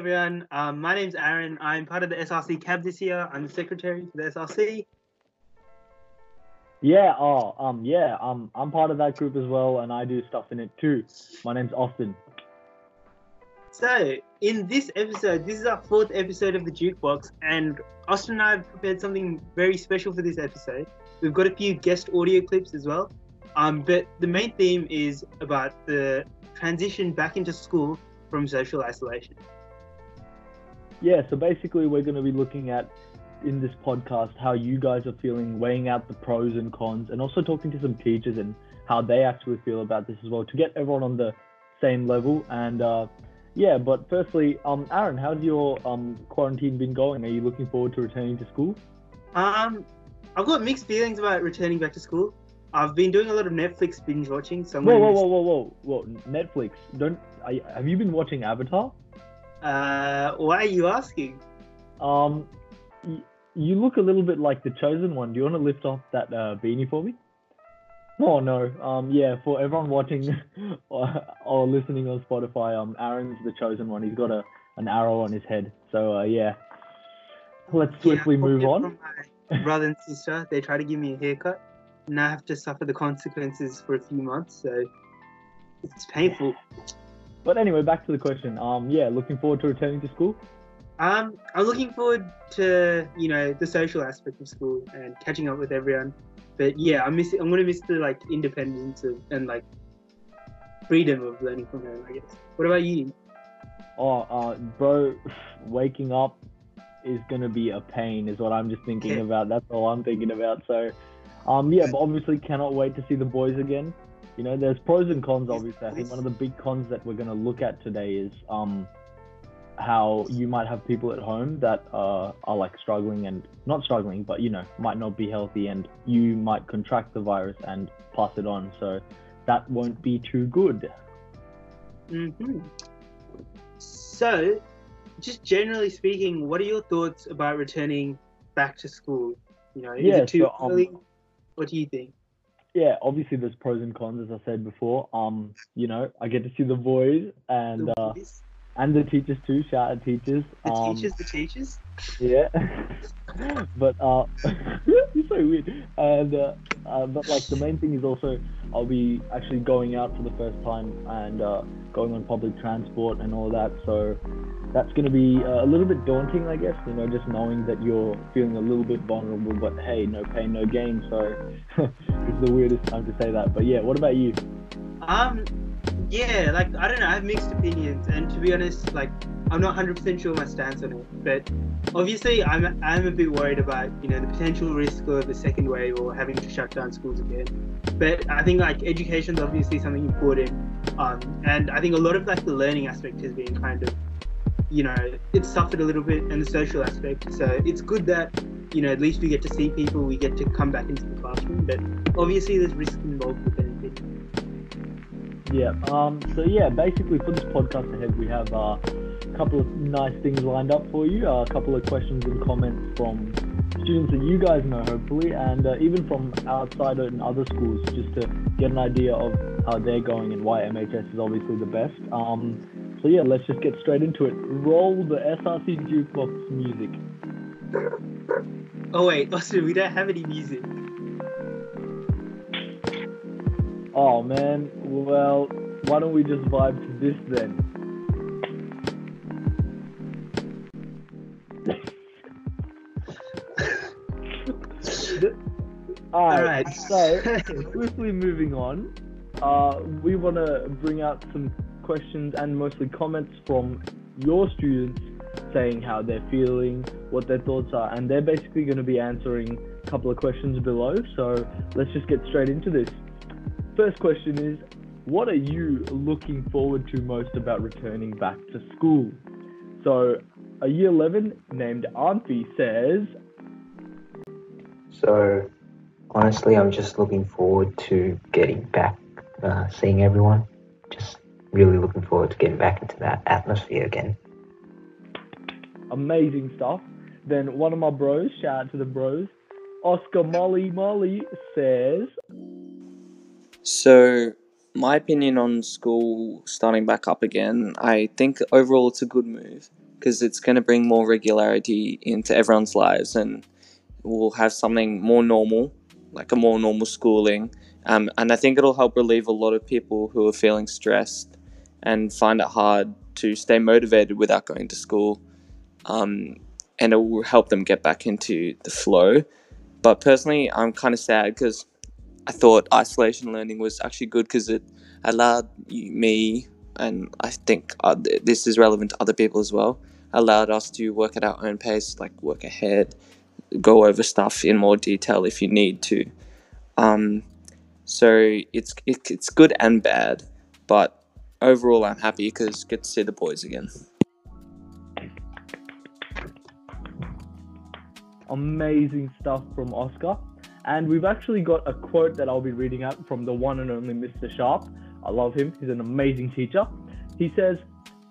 everyone. Um, my name's Aaran. I'm part of the SRC CAB this year. I'm the secretary for the SRC. Yeah, oh, um, yeah, um, I'm part of that group as well, and I do stuff in it too. My name's Austin. So, in this episode, this is our fourth episode of the Jukebox, and Austin and I have prepared something very special for this episode. We've got a few guest audio clips as well. Um, but the main theme is about the transition back into school from social isolation. Yeah, so basically, we're going to be looking at in this podcast how you guys are feeling, weighing out the pros and cons, and also talking to some teachers and how they actually feel about this as well to get everyone on the same level. And uh, yeah, but firstly, um, Aaran, how's your um quarantine been going? Are you looking forward to returning to school? Um, I've got mixed feelings about returning back to school. I've been doing a lot of Netflix binge watching. So Whoa, whoa, whoa, whoa, whoa, whoa! Netflix, don't. You- have you been watching Avatar? Uh, why are you asking? Um, y- you look a little bit like the chosen one. Do you want to lift off that uh, beanie for me? Oh no. Um, yeah. For everyone watching or, or listening on Spotify, um, Aaran's the chosen one. He's got a an arrow on his head. So uh, yeah. Let's swiftly Yeah, move on. Brother and sister, they try to give me a haircut. Now I have to suffer the consequences for a few months, so it's painful. But anyway, back to the question. Um, yeah, looking forward to returning to school. Um, I'm looking forward to you know the social aspect of school and catching up with everyone. But yeah, I'm missing. I'm gonna miss the like independence of, and like freedom of learning from home. I guess. What about you? Oh, uh, bro, waking up is gonna be a pain, is what I'm just thinking Yeah. about. That's all I'm thinking about. So, um, yeah, but obviously cannot wait to see the boys again. You know, there's pros and cons. Obviously, I think one of the big cons that we're gonna look at today is um, how you might have people at home that uh, are like struggling and not struggling, but you know, might not be healthy, and you might contract the virus and pass it on. So, that won't be too good. hmm So, just generally speaking, what are your thoughts about returning back to school? You know, is Yeah, it too so, um, early? What do you think? Yeah, obviously there's pros and cons, as I said before. Um, you know, I get to see the boys and The uh, boys, and the teachers too. Shout out teachers. the um, teachers, the teachers. Yeah. but uh, you're so weird. And uh, uh, but like the main thing is also I'll be actually going out for the first time and uh, going on public transport and all that. So that's going to be uh, a little bit daunting, I guess. You know, just knowing that you're feeling a little bit vulnerable. But hey, no pain, no gain. So it's the weirdest time to say that. But yeah, what about you? Um, yeah, like I don't know. I have mixed opinions, and to be honest, like I'm not 100% sure my stance on it. But obviously, I'm I'm a bit worried about you know the potential risk of a second wave or having to shut down schools again. But I think like education is obviously something important, um, and I think a lot of like the learning aspect has been kind of you know it's suffered a little bit, and the social aspect. So it's good that you know at least we get to see people, we get to come back into the classroom. But obviously, there's risk involved with. Yeah. Um. So yeah, basically for this podcast ahead, we have uh, a couple of nice things lined up for you. Uh, a couple of questions and comments from students that you guys know, hopefully, and uh, even from outside and other schools, just to get an idea of how they're going and why MHS is obviously the best. Um. So yeah, let's just get straight into it. Roll the SRC jukebox music. Oh wait, Austin, we don't have any music. Oh man. Well, why don't we just vibe to this then? Alright, Alright. so swiftly moving on, uh, we want to bring out some questions and mostly comments from your students saying how they're feeling, what their thoughts are, and they're basically going to be answering a couple of questions below. So let's just get straight into this. First question is What are you looking forward to most about returning back to school? So, a year 11 named Auntie says, So, honestly, I'm just looking forward to getting back, uh, seeing everyone. Just really looking forward to getting back into that atmosphere again. amazing stuff. Then one of my bros, shout out to the bros, Oscar Molly Molly says, So, my opinion on school starting back up again, I think overall it's a good move. because it's going to bring more regularity into everyone's lives and we'll have something more normal, like a more normal schooling. Um, and I think it'll help relieve a lot of people who are feeling stressed and find it hard to stay motivated without going to school. Um, and it will help them get back into the flow. But personally, I'm kind of sad because I thought isolation learning was actually good because it allowed me, and I think uh, this is relevant to other people as well, allowed us to work at our own pace, like work ahead, go over stuff in more detail if you need to. Um, so it's it, it's good and bad, but overall I'm happy because get to see the boys again. Amazing stuff from Oscar. And we've actually got a quote that I'll be reading out from the one and only Mr. Sharp. I love him. He's an amazing teacher. He says,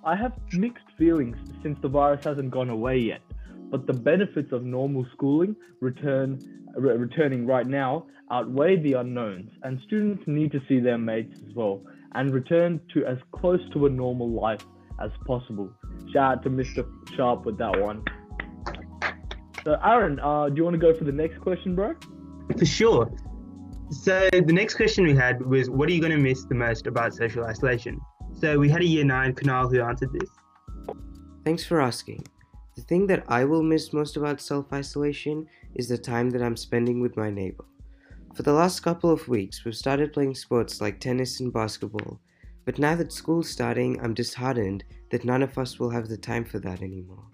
I have mixed feelings since the virus hasn't gone away yet, but the benefits of normal schooling return re- returning right now outweigh the unknowns, and students need to see their mates as well and return to as close to a normal life as possible. Shout out to Mr. Sharp with that one. So, Aaran, uh, do you want to go for the next question, bro? For sure. So the next question we had was, what are you going to miss the most about social isolation? So we had a year nine, Kunal, who answered this. Thanks for asking. The thing that I will miss most about self isolation is the time that I'm spending with my neighbor. For the last couple of weeks, we've started playing sports like tennis and basketball, but now that school's starting, I'm disheartened that none of us will have the time for that anymore.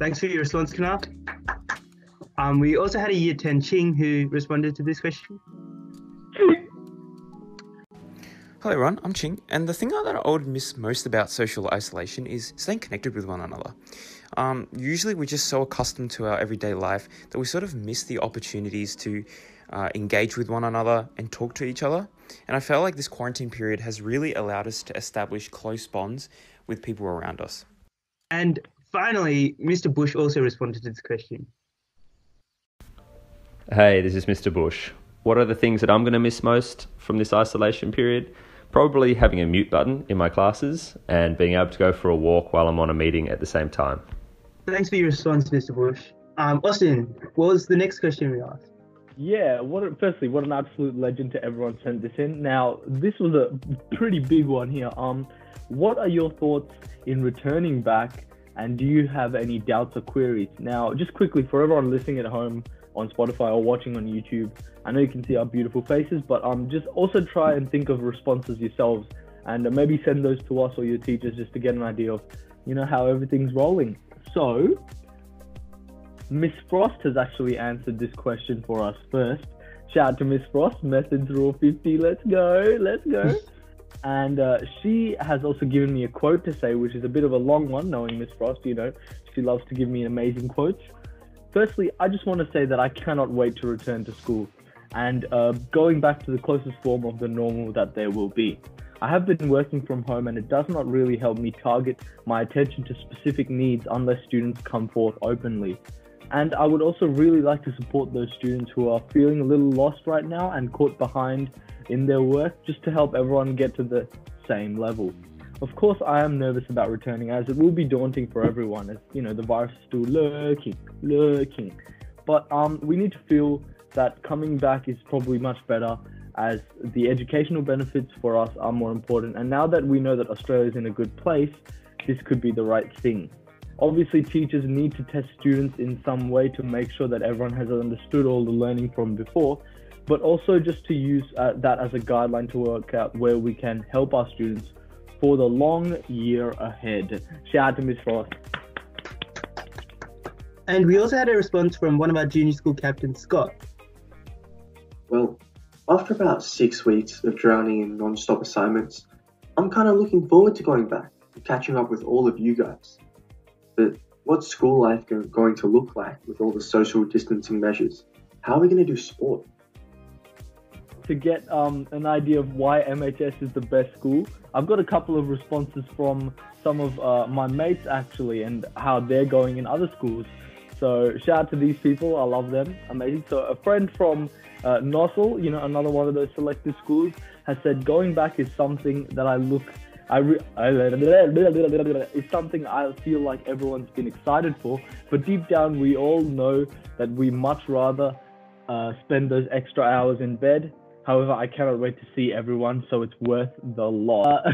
Thanks for your response, Kunal. Um, we also had a year 10 Ching who responded to this question. Hello everyone, I'm Ching, and the thing that I would miss most about social isolation is staying connected with one another. Um, usually, we're just so accustomed to our everyday life that we sort of miss the opportunities to uh, engage with one another and talk to each other. And I felt like this quarantine period has really allowed us to establish close bonds with people around us. And finally, Mr. Bush also responded to this question. Hey, this is Mr. Bush. What are the things that I'm going to miss most from this isolation period? Probably having a mute button in my classes and being able to go for a walk while I'm on a meeting at the same time. Thanks for your response, Mr. Bush. Um, Austin, what was the next question we asked? Yeah, what a, firstly, what an absolute legend to everyone sent this in. Now, this was a pretty big one here. Um, what are your thoughts in returning back, and do you have any doubts or queries? Now, just quickly for everyone listening at home on Spotify or watching on YouTube, I know you can see our beautiful faces, but um, just also try and think of responses yourselves, and maybe send those to us or your teachers just to get an idea of, you know, how everything's rolling. So, Miss Frost has actually answered this question for us first. Shout out to Miss Frost, Methods Rule 50. Let's go, let's go. and uh, she has also given me a quote to say, which is a bit of a long one, knowing Miss Frost, you know, she loves to give me amazing quotes. Firstly, I just want to say that I cannot wait to return to school and uh, going back to the closest form of the normal that there will be. I have been working from home and it does not really help me target my attention to specific needs unless students come forth openly. And I would also really like to support those students who are feeling a little lost right now and caught behind in their work just to help everyone get to the same level. Of course, I am nervous about returning as it will be daunting for everyone as, you know, the virus is still lurking, lurking. But um, we need to feel that coming back is probably much better as the educational benefits for us are more important. And now that we know that Australia is in a good place, this could be the right thing. Obviously, teachers need to test students in some way to make sure that everyone has understood all the learning from before, but also just to use uh, that as a guideline to work out where we can help our students for the long year ahead. Shout out to Ms. Frost. And we also had a response from one of our junior school captains, Scott. Well, after about six weeks of drowning in non stop assignments, I'm kind of looking forward to going back and catching up with all of you guys. But what's school life going to look like with all the social distancing measures? How are we going to do sport? To get um, an idea of why MHS is the best school, I've got a couple of responses from some of uh, my mates actually and how they're going in other schools. So shout out to these people. I love them. Amazing. So a friend from uh, Nossal, you know, another one of those selective schools, has said going back is something that I look I, re- something I feel like everyone's been excited for, but deep down we all know that we much rather uh, spend those extra hours in bed. However, I cannot wait to see everyone, so it's worth the lot. Uh,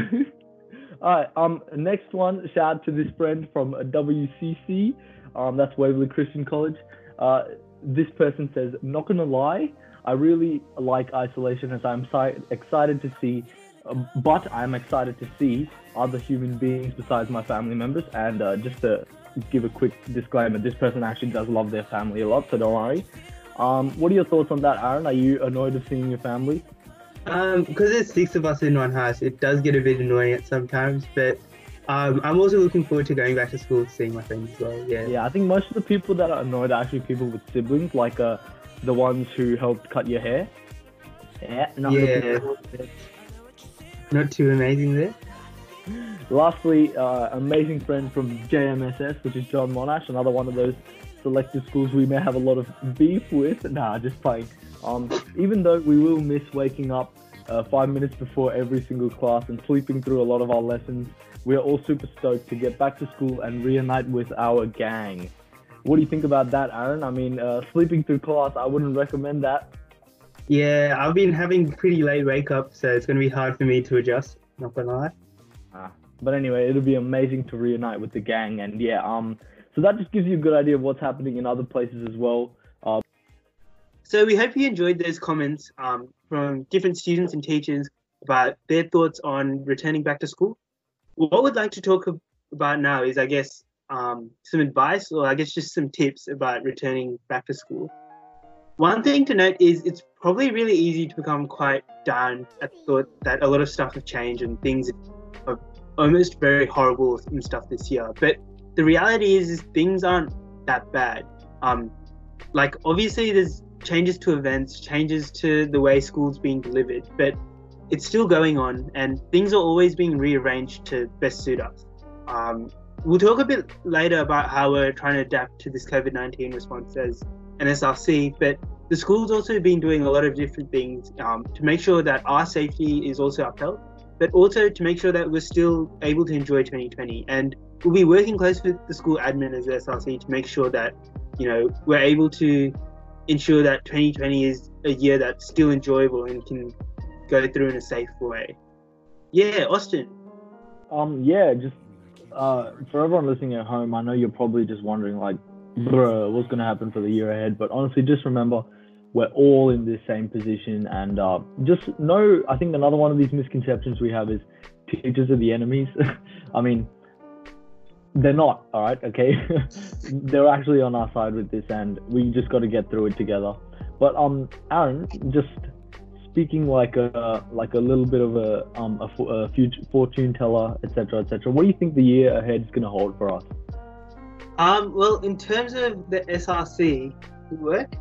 all right, um, next one, shout out to this friend from WCC, um, that's Waverley Christian College. Uh, this person says, not gonna lie, I really like isolation as I'm si- excited to see um, but I'm excited to see other human beings besides my family members. And uh, just to give a quick disclaimer, this person actually does love their family a lot, so don't worry. Um, what are your thoughts on that, Aaran? Are you annoyed of seeing your family? Um, because there's six of us in one house, it does get a bit annoying at sometimes. But um, I'm also looking forward to going back to school, seeing my friends as well. Yeah. Yeah, I think most of the people that are annoyed are actually people with siblings, like uh, the ones who helped cut your hair. Yeah. not Yeah. Not too amazing there. Lastly, uh, amazing friend from JMSS, which is John Monash, another one of those selective schools we may have a lot of beef with. Nah, just playing. Um, even though we will miss waking up uh, five minutes before every single class and sleeping through a lot of our lessons, we are all super stoked to get back to school and reunite with our gang. What do you think about that, Aaran? I mean, uh, sleeping through class, I wouldn't recommend that. Yeah, I've been having pretty late wake up, so it's going to be hard for me to adjust. Not gonna lie. Ah, but anyway, it'll be amazing to reunite with the gang, and yeah, um, so that just gives you a good idea of what's happening in other places as well. Uh, So we hope you enjoyed those comments um, from different students and teachers about their thoughts on returning back to school. What we'd like to talk about now is, I guess, um, some advice or I guess just some tips about returning back to school. One thing to note is it's probably really easy to become quite down at the thought that a lot of stuff have changed and things are almost very horrible and stuff this year. But the reality is, is things aren't that bad. Um, like obviously there's changes to events, changes to the way school's being delivered, but it's still going on and things are always being rearranged to best suit us. Um, we'll talk a bit later about how we're trying to adapt to this COVID 19 response as an SRC, but the school's also been doing a lot of different things um, to make sure that our safety is also upheld, but also to make sure that we're still able to enjoy 2020. And we'll be working close with the school admin as SRC to make sure that you know we're able to ensure that 2020 is a year that's still enjoyable and can go through in a safe way. Yeah, Austin. um, yeah, just uh, for everyone listening at home, I know you're probably just wondering, like, bruh, what's gonna happen for the year ahead? But honestly, just remember, we're all in the same position, and uh, just know. I think another one of these misconceptions we have is teachers are the enemies. I mean, they're not. All right, okay. they're actually on our side with this, and we just got to get through it together. But um, Aaran, just speaking like a like a little bit of a um a, a future fortune teller, etc., etc. What do you think the year ahead is going to hold for us? Um, well, in terms of the SRC work,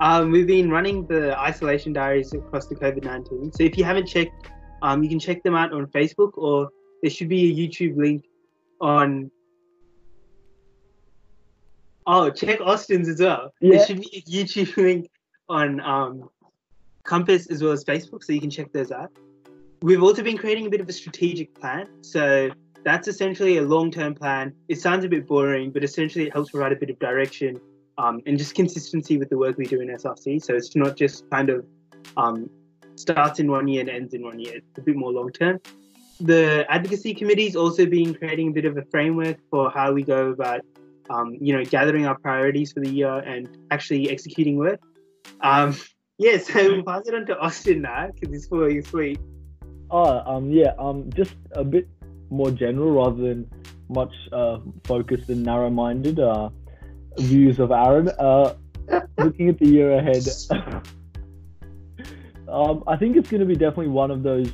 um, we've been running the isolation diaries across the COVID 19. So if you haven't checked, um, you can check them out on Facebook or there should be a YouTube link on. Oh, check Austin's as well. Yeah. There should be a YouTube link on um, Compass as well as Facebook, so you can check those out. We've also been creating a bit of a strategic plan. So that's essentially a long-term plan. It sounds a bit boring, but essentially it helps provide a bit of direction um, and just consistency with the work we do in SRC. So it's not just kind of um, starts in one year and ends in one year. It's a bit more long-term. The advocacy committee's also been creating a bit of a framework for how we go about, um, you know, gathering our priorities for the year and actually executing work. Um, yeah, so we'll pass it on to Austin now because he's falling sweet. Oh, um, yeah, um, just a bit more general rather than much uh, focused and narrow-minded uh, views of Aaran. Uh, looking at the year ahead, um, I think it's going to be definitely one of those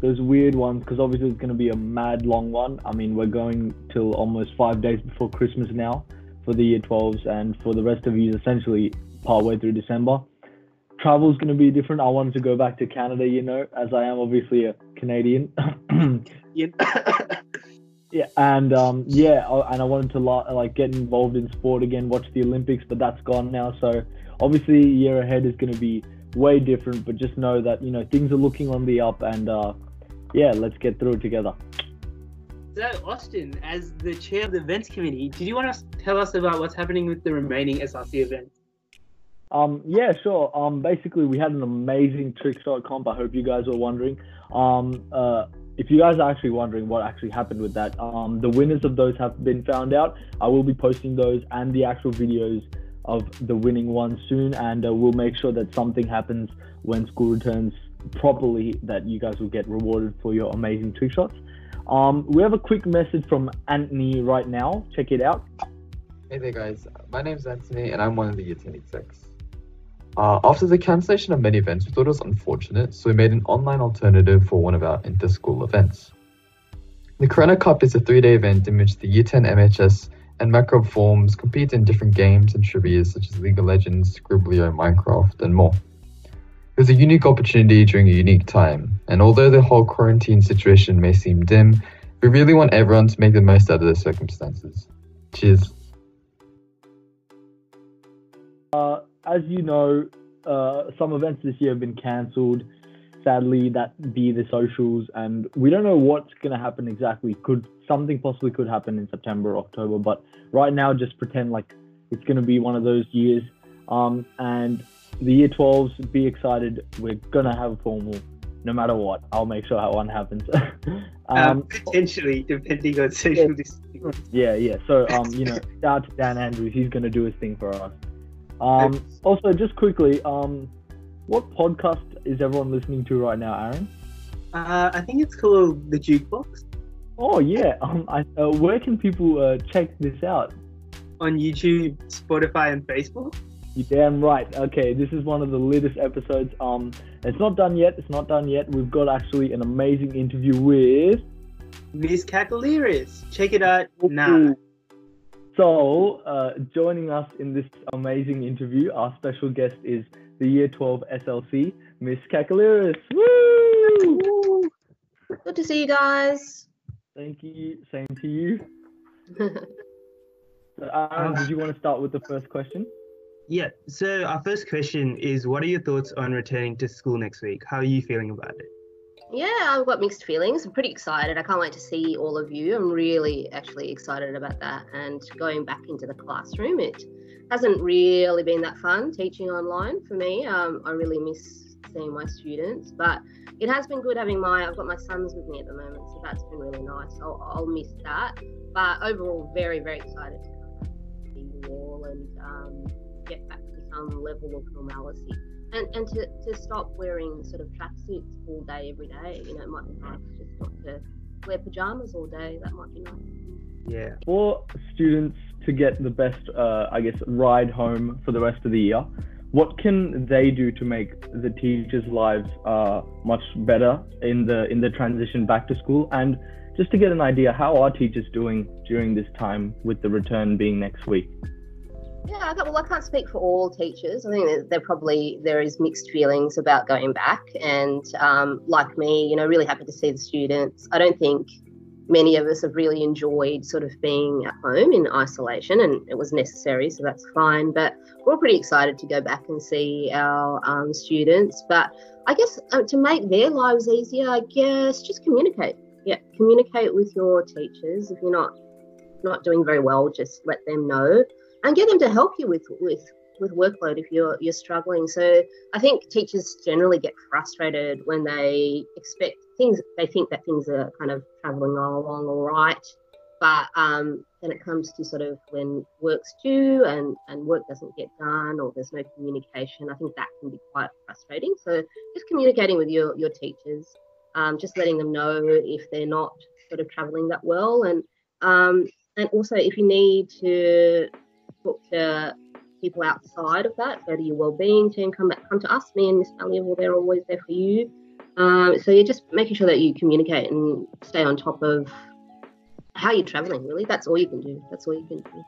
those weird ones because obviously it's going to be a mad long one. I mean, we're going till almost five days before Christmas now for the year 12s, and for the rest of you, essentially partway through December. Travel's going to be different. I wanted to go back to Canada, you know, as I am obviously a Canadian. Yeah, and um, yeah, I- and I wanted to like get involved in sport again, watch the Olympics, but that's gone now. So obviously, year ahead is going to be way different. But just know that you know things are looking on the up, and uh, yeah, let's get through it together. So, Austin, as the chair of the events committee, did you want to tell us about what's happening with the remaining SRC events? Um, yeah, sure. Um, basically, we had an amazing trick shot comp. I hope you guys were wondering. Um, uh, if you guys are actually wondering what actually happened with that, um, the winners of those have been found out. I will be posting those and the actual videos of the winning ones soon, and uh, we'll make sure that something happens when school returns properly that you guys will get rewarded for your amazing trick shots. Um, we have a quick message from Anthony right now. Check it out. Hey there, guys. My name's Anthony, and I'm one of the Year 10 execs. Uh, after the cancellation of many events, we thought it was unfortunate, so we made an online alternative for one of our inter-school events. The Corona Cup is a three-day event in which the Year 10 MHS and Mac.Rob forms compete in different games and trivia such as League of Legends, Skribbl.io, Minecraft, and more. It was a unique opportunity during a unique time, and although the whole quarantine situation may seem dim, we really want everyone to make the most out of the circumstances. Cheers. Uh, as you know, uh, some events this year have been cancelled. Sadly, that be the socials, and we don't know what's going to happen exactly. Could something possibly could happen in September, October, but right now, just pretend like it's going to be one of those years. Um, and the year 12s, be excited. We're going to have a formal no matter what. I'll make sure that one happens. um, um, potentially, depending on social distancing. Yeah, yeah. So, um, you know, shout out to Dan Andrews. He's going to do his thing for us. Um, also, just quickly, um, what podcast is everyone listening to right now, Aaran? Uh, I think it's called The Jukebox. Oh yeah. Um, I, uh, where can people uh, check this out? On YouTube, Spotify, and Facebook. You damn right. Okay, this is one of the latest episodes. Um, it's not done yet. It's not done yet. We've got actually an amazing interview with Miss Kakolyris. Check it out now. So, uh, joining us in this amazing interview, our special guest is the Year 12 SLC, Miss Kakolyris. Woo! Good to see you guys. Thank you. Same to you. so, Aaran, did you want to start with the first question? Yeah. So, our first question is What are your thoughts on returning to school next week? How are you feeling about it? Yeah, I've got mixed feelings. I'm pretty excited. I can't wait to see all of you. I'm really actually excited about that. And going back into the classroom, it hasn't really been that fun teaching online for me. Um, I really miss seeing my students, but it has been good having my. I've got my sons with me at the moment, so that's been really nice. I'll, I'll miss that, but overall, very very excited to come back see you all and um, get back to some level of normalcy and and to, to stop wearing sort of tracksuits all day every day. You know, it might be nice just not to wear pajamas all day. That might be nice. Yeah. For students to get the best, uh, I guess, ride home for the rest of the year, what can they do to make the teachers' lives uh, much better in the in the transition back to school? And just to get an idea, how are teachers doing during this time with the return being next week? Yeah, well, I can't speak for all teachers. I think there probably there is mixed feelings about going back, and um, like me, you know, really happy to see the students. I don't think many of us have really enjoyed sort of being at home in isolation, and it was necessary, so that's fine. But we're pretty excited to go back and see our um, students. But I guess uh, to make their lives easier, I guess just communicate. Yeah, communicate with your teachers. If you're not not doing very well, just let them know and get them to help you with with with workload if you're you're struggling. So I think teachers generally get frustrated when they expect things. They think that things are kind of traveling along all right, but um, then it comes to sort of when work's due and and work doesn't get done or there's no communication. I think that can be quite frustrating. So just communicating with your your teachers, um, just letting them know if they're not sort of traveling that well and um, and also if you need to talk to people outside of that, go to your wellbeing team, come back, come to us, me and Miss Valuable, they're always there for you. Um, so you're just making sure that you communicate and stay on top of how you're traveling. Really, that's all you can do. That's all you can do.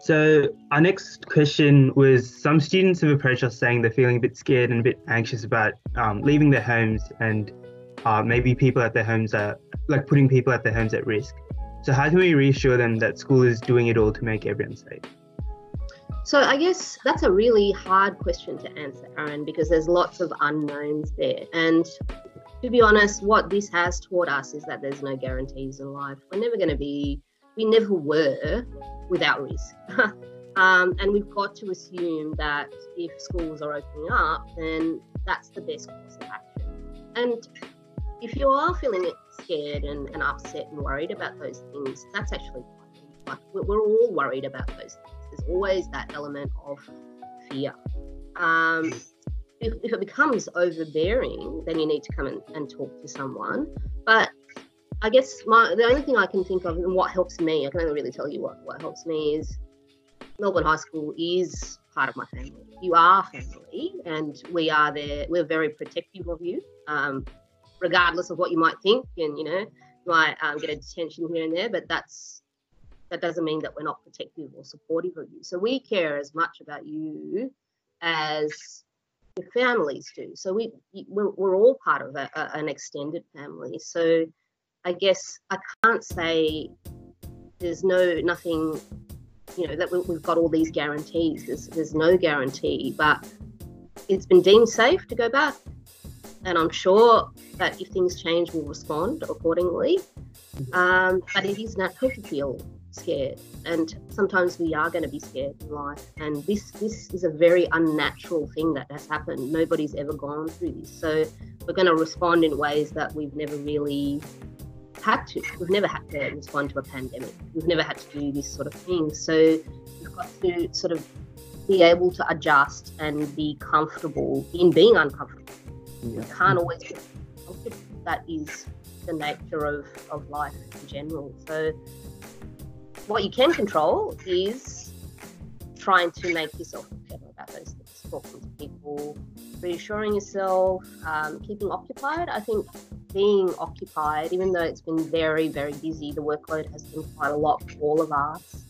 So our next question was: Some students have approached us saying they're feeling a bit scared and a bit anxious about um, leaving their homes, and uh, maybe people at their homes are like putting people at their homes at risk. So how can we reassure them that school is doing it all to make everyone safe? So I guess that's a really hard question to answer, Aaran, because there's lots of unknowns there. And to be honest, what this has taught us is that there's no guarantees in life. We're never going to be, we never were without risk. um, and we've got to assume that if schools are opening up, then that's the best course of action. And if you are feeling scared and, and upset and worried about those things, that's actually like we're all worried about those things. There's always that element of fear. Um, if, if, it becomes overbearing, then you need to come and, and talk to someone. But I guess my the only thing I can think of and what helps me, I can only really tell you what, what helps me is Melbourne High School is part of my family. You are family, and we are there. We're very protective of you, um, regardless of what you might think, and you know, might um, get a detention here and there. But that's that doesn't mean that we're not protective or supportive of you. So we care as much about you as your families do. So we we're, we're all part of a, a, an extended family. So I guess I can't say there's no nothing, you know, that we, we've got all these guarantees. There's there's no guarantee, but it's been deemed safe to go back, and I'm sure that if things change, we'll respond accordingly. Um, but it is natural to feel scared and sometimes we are going to be scared in life and this this is a very unnatural thing that has happened. Nobody's ever gone through this. So we're going to respond in ways that we've never really had to. We've never had to respond to a pandemic. We've never had to do this sort of thing. So we've got to sort of be able to adjust and be comfortable in being uncomfortable we can't always that is the nature of, of life in general so what you can control is trying to make yourself better about those things, talking to people, reassuring yourself, um, keeping occupied. I think being occupied, even though it's been very, very busy, the workload has been quite a lot for all of us.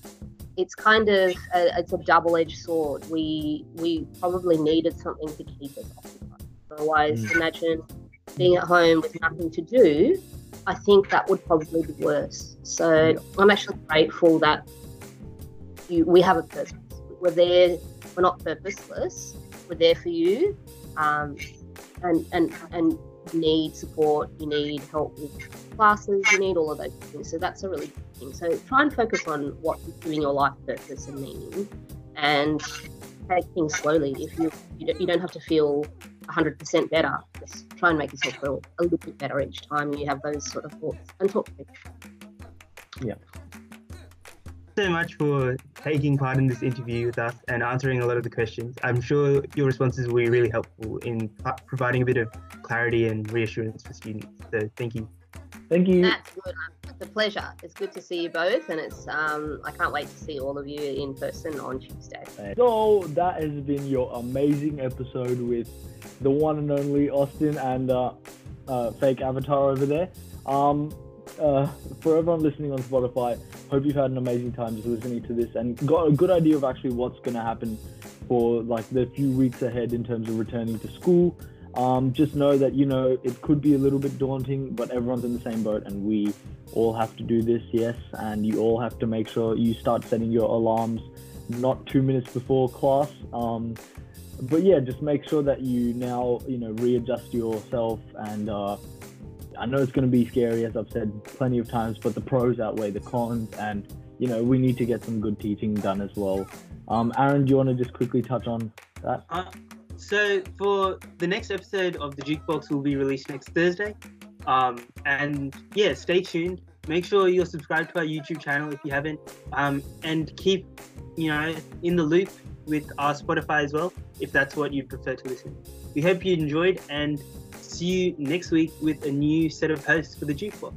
It's kind of a, it's a double-edged sword. We we probably needed something to keep us occupied. Otherwise, mm. imagine being at home with nothing to do I think that would probably be worse. So I'm actually grateful that you, we have a purpose. We're there. We're not purposeless. We're there for you, um, and and and you need support. You need help with classes. You need all of those things. So that's a really good thing. So try and focus on what you do giving your life purpose and meaning, and take things slowly. If you you don't, you don't have to feel 100% better. Just try and make yourself feel a little bit better each time you have those sort of thoughts and talk to people. Yeah. So much for taking part in this interview with us and answering a lot of the questions. I'm sure your responses will be really helpful in providing a bit of clarity and reassurance for students. So thank you. Thank you. That's good. It's a pleasure. It's good to see you both, and it's um, I can't wait to see all of you in person on Tuesday. So that has been your amazing episode with the one and only Austin and uh, uh, fake avatar over there. Um, uh, for everyone listening on Spotify, hope you've had an amazing time just listening to this and got a good idea of actually what's going to happen for like the few weeks ahead in terms of returning to school. Um, just know that you know it could be a little bit daunting, but everyone's in the same boat, and we all have to do this, yes. And you all have to make sure you start setting your alarms not two minutes before class. Um, but yeah, just make sure that you now you know readjust yourself and. Uh, I know it's going to be scary, as I've said plenty of times, but the pros outweigh the cons, and you know we need to get some good teaching done as well. Um, Aaran, do you want to just quickly touch on that? Uh, so for the next episode of the Jukebox will be released next Thursday. Um, and yeah, stay tuned. Make sure you're subscribed to our YouTube channel if you haven't, um, and keep you know in the loop with our Spotify as well, if that's what you prefer to listen. We hope you enjoyed, and see you next week with a new set of hosts for the Jukebox.